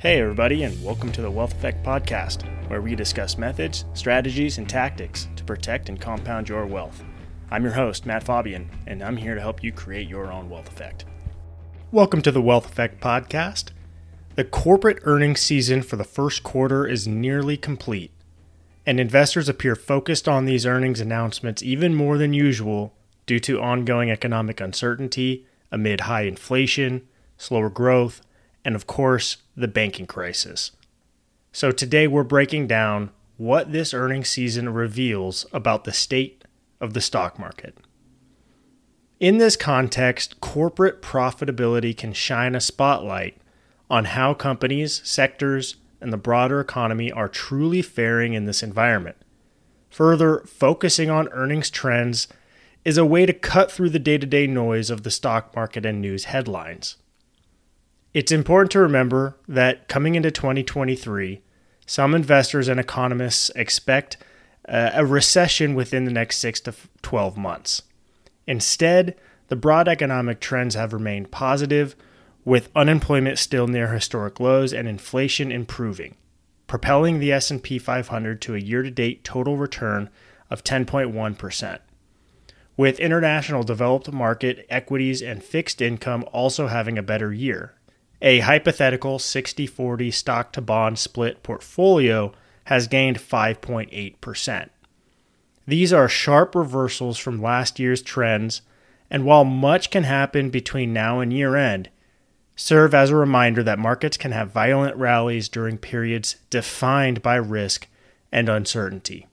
Hey, everybody, and welcome to the Wealth Effect Podcast, where we discuss methods, strategies, and tactics to protect and compound your wealth. I'm your host, Matt Faubion, and I'm here to help you create your own wealth effect. Welcome to the Wealth Effect Podcast. The corporate earnings season for the first quarter is nearly complete, and investors appear focused on these earnings announcements even more than usual due to ongoing economic uncertainty amid high inflation, slower growth, and of course, the banking crisis. So today we're breaking down what this earnings season reveals about the state of the stock market. In this context, corporate profitability can shine a spotlight on how companies, sectors, and the broader economy are truly faring in this environment. Further, focusing on earnings trends is a way to cut through the day to day noise of the stock market and news headlines. It's important to remember that coming into 2023, some investors and economists expect uh, a recession within the next 6 to 12 months. Instead, the broad economic trends have remained positive, with unemployment still near historic lows and inflation improving, propelling the S&P 500 to a year-to-date total return of 10.1%. With international developed market equities and fixed income also having a better year, a hypothetical 60 40 stock to bond split portfolio has gained 5.8%. These are sharp reversals from last year's trends, and while much can happen between now and year end, serve as a reminder that markets can have violent rallies during periods defined by risk and uncertainty.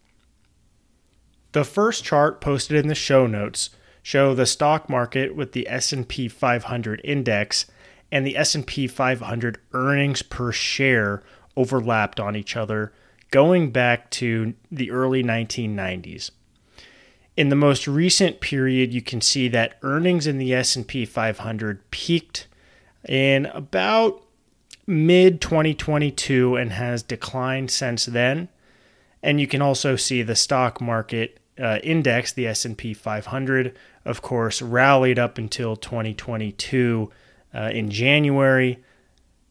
The first chart posted in the show notes show the stock market with the S&P 500 index and the S&P 500 earnings per share overlapped on each other going back to the early 1990s. In the most recent period, you can see that earnings in the S&P 500 peaked in about mid 2022 and has declined since then. And you can also see the stock market uh, index, the S&P 500, of course, rallied up until 2022 uh, in January,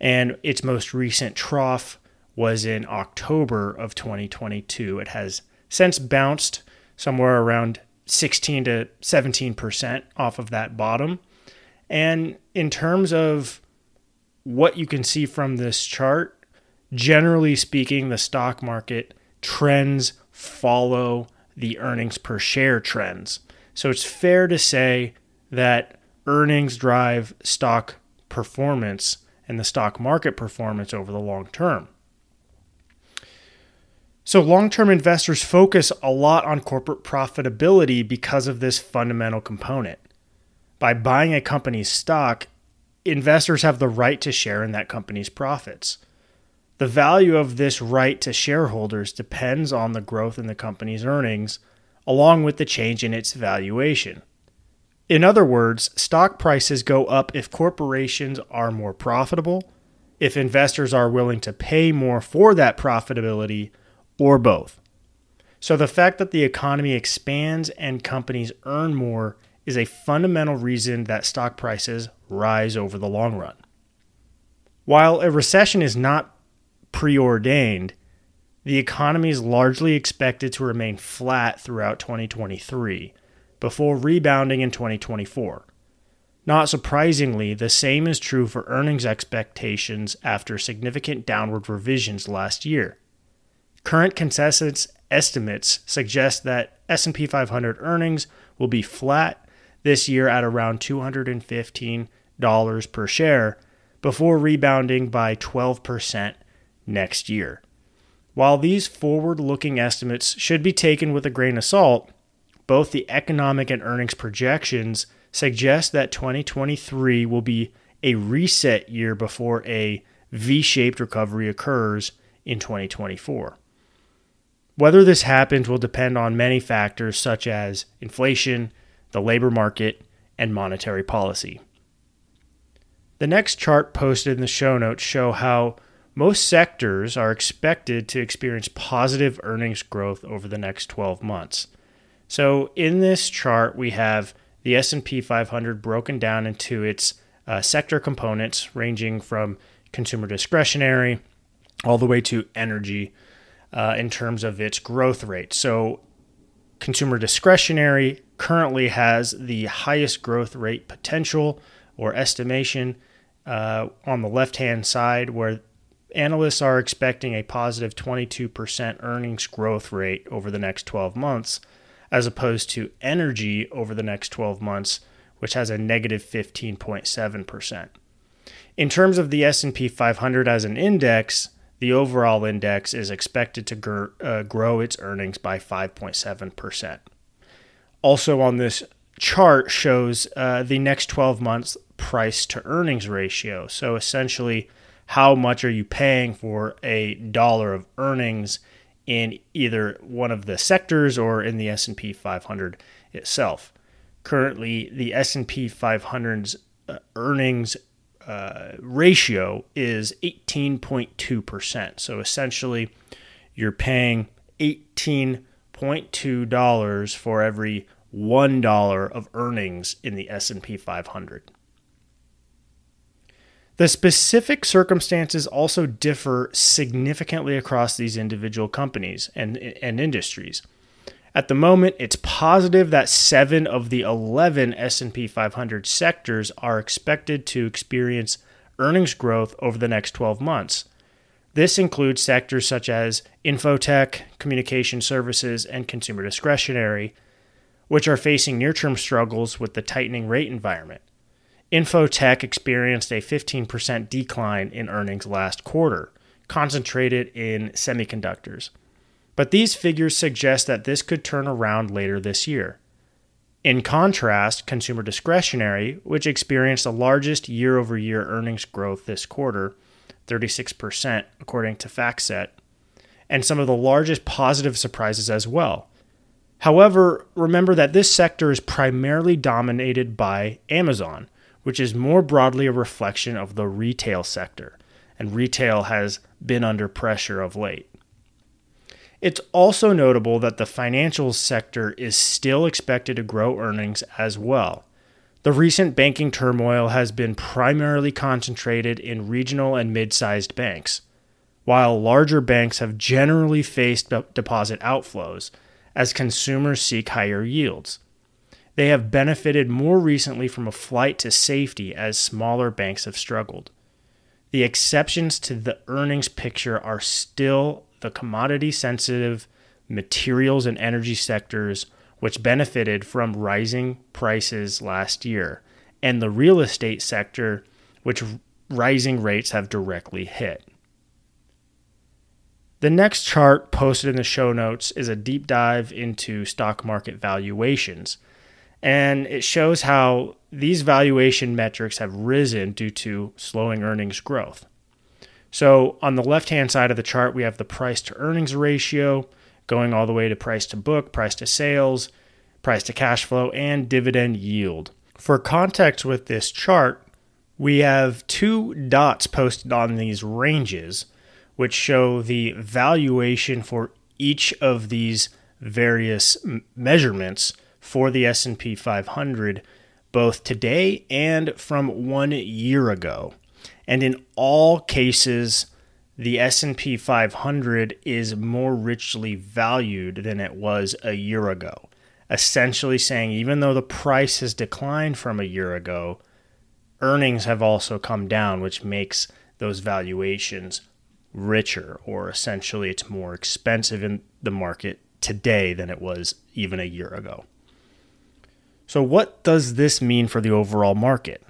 and its most recent trough was in October of 2022. It has since bounced somewhere around 16 to 17 percent off of that bottom. And in terms of what you can see from this chart, generally speaking, the stock market trends follow the earnings per share trends. So it's fair to say that earnings drive stock performance and the stock market performance over the long term. So, long term investors focus a lot on corporate profitability because of this fundamental component. By buying a company's stock, investors have the right to share in that company's profits. The value of this right to shareholders depends on the growth in the company's earnings, along with the change in its valuation. In other words, stock prices go up if corporations are more profitable, if investors are willing to pay more for that profitability, or both. So the fact that the economy expands and companies earn more is a fundamental reason that stock prices rise over the long run. While a recession is not preordained, the economy is largely expected to remain flat throughout 2023 before rebounding in 2024. Not surprisingly, the same is true for earnings expectations after significant downward revisions last year. Current consensus estimates suggest that S&P 500 earnings will be flat this year at around $215 per share before rebounding by 12% next year. While these forward-looking estimates should be taken with a grain of salt, both the economic and earnings projections suggest that 2023 will be a reset year before a V shaped recovery occurs in 2024. Whether this happens will depend on many factors such as inflation, the labor market, and monetary policy. The next chart posted in the show notes show how most sectors are expected to experience positive earnings growth over the next 12 months. So in this chart, we have the S&P 500 broken down into its uh, sector components, ranging from consumer discretionary, all the way to energy uh, in terms of its growth rate. So, consumer discretionary currently has the highest growth rate potential or estimation uh, on the left hand side, where analysts are expecting a positive 22% earnings growth rate over the next 12 months, as opposed to energy over the next 12 months, which has a negative 15.7%. In terms of the S&P 500 as an index, the overall index is expected to gr- uh, grow its earnings by 5.7%. Also on this chart shows uh, the next 12 months price to earnings ratio. So essentially, how much are you paying for a dollar of earnings in either one of the sectors or in the S&P 500 itself? Currently, the S&P 500's uh, earnings uh, ratio is 18.2%. So essentially, you're paying $18.2 for every $1 of earnings in the S&P 500. The specific circumstances also differ significantly across these individual companies and, and industries. At the moment, it's positive that 7 of the 11 S&P 500 sectors are expected to experience earnings growth over the next 12 months. This includes sectors such as infotech, communication services, and consumer discretionary, which are facing near-term struggles with the tightening rate environment. Infotech experienced a 15% decline in earnings last quarter, concentrated in semiconductors. But these figures suggest that this could turn around later this year. In contrast, consumer discretionary, which experienced the largest year over year earnings growth this quarter, 36% according to FactSet, and some of the largest positive surprises as well. However, remember that this sector is primarily dominated by Amazon, which is more broadly a reflection of the retail sector, and retail has been under pressure of late. It's also notable that the financial sector is still expected to grow earnings as well. The recent banking turmoil has been primarily concentrated in regional and mid sized banks, while larger banks have generally faced deposit outflows as consumers seek higher yields. They have benefited more recently from a flight to safety as smaller banks have struggled. The exceptions to the earnings picture are still the commodity sensitive materials and energy sectors, which benefited from rising prices last year, and the real estate sector, which rising rates have directly hit. The next chart posted in the show notes is a deep dive into stock market valuations and it shows how these valuation metrics have risen due to slowing earnings growth. So, on the left hand side of the chart, we have the price to earnings ratio going all the way to price to book, price to sales, price to cash flow, and dividend yield. For context with this chart, we have two dots posted on these ranges, which show the valuation for each of these various measurements for the S&P 500 both today and from 1 year ago. And in all cases the S&P 500 is more richly valued than it was a year ago. Essentially saying even though the price has declined from a year ago, earnings have also come down which makes those valuations richer or essentially it's more expensive in the market today than it was even a year ago. So, what does this mean for the overall market?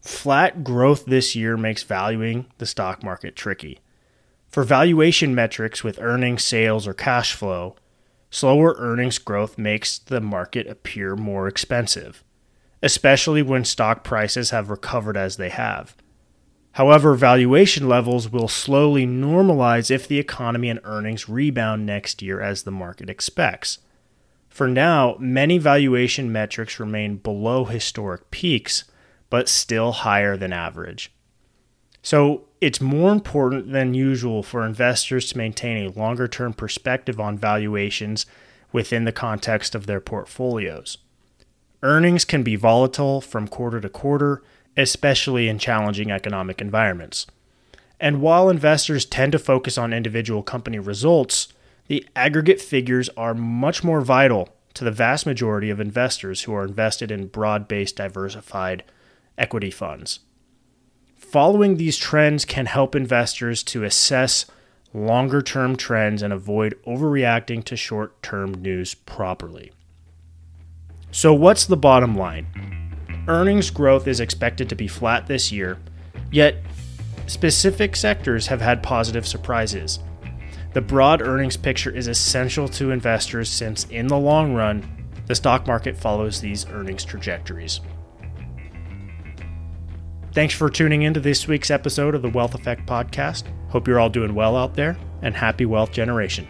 Flat growth this year makes valuing the stock market tricky. For valuation metrics with earnings, sales, or cash flow, slower earnings growth makes the market appear more expensive, especially when stock prices have recovered as they have. However, valuation levels will slowly normalize if the economy and earnings rebound next year as the market expects. For now, many valuation metrics remain below historic peaks, but still higher than average. So it's more important than usual for investors to maintain a longer term perspective on valuations within the context of their portfolios. Earnings can be volatile from quarter to quarter, especially in challenging economic environments. And while investors tend to focus on individual company results, the aggregate figures are much more vital to the vast majority of investors who are invested in broad based diversified equity funds. Following these trends can help investors to assess longer term trends and avoid overreacting to short term news properly. So, what's the bottom line? Earnings growth is expected to be flat this year, yet specific sectors have had positive surprises. The broad earnings picture is essential to investors since, in the long run, the stock market follows these earnings trajectories. Thanks for tuning in to this week's episode of the Wealth Effect Podcast. Hope you're all doing well out there and happy wealth generation.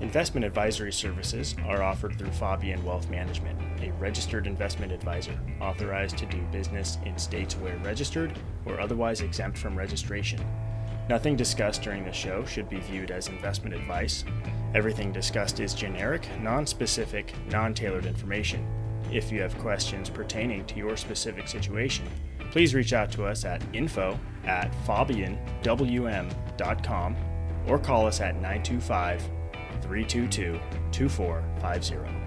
Investment advisory services are offered through Faubion Wealth Management, a registered investment advisor authorized to do business in states where registered or otherwise exempt from registration. Nothing discussed during the show should be viewed as investment advice. Everything discussed is generic, non specific, non tailored information. If you have questions pertaining to your specific situation, please reach out to us at info at faubionwm.com or call us at 925 322 2450.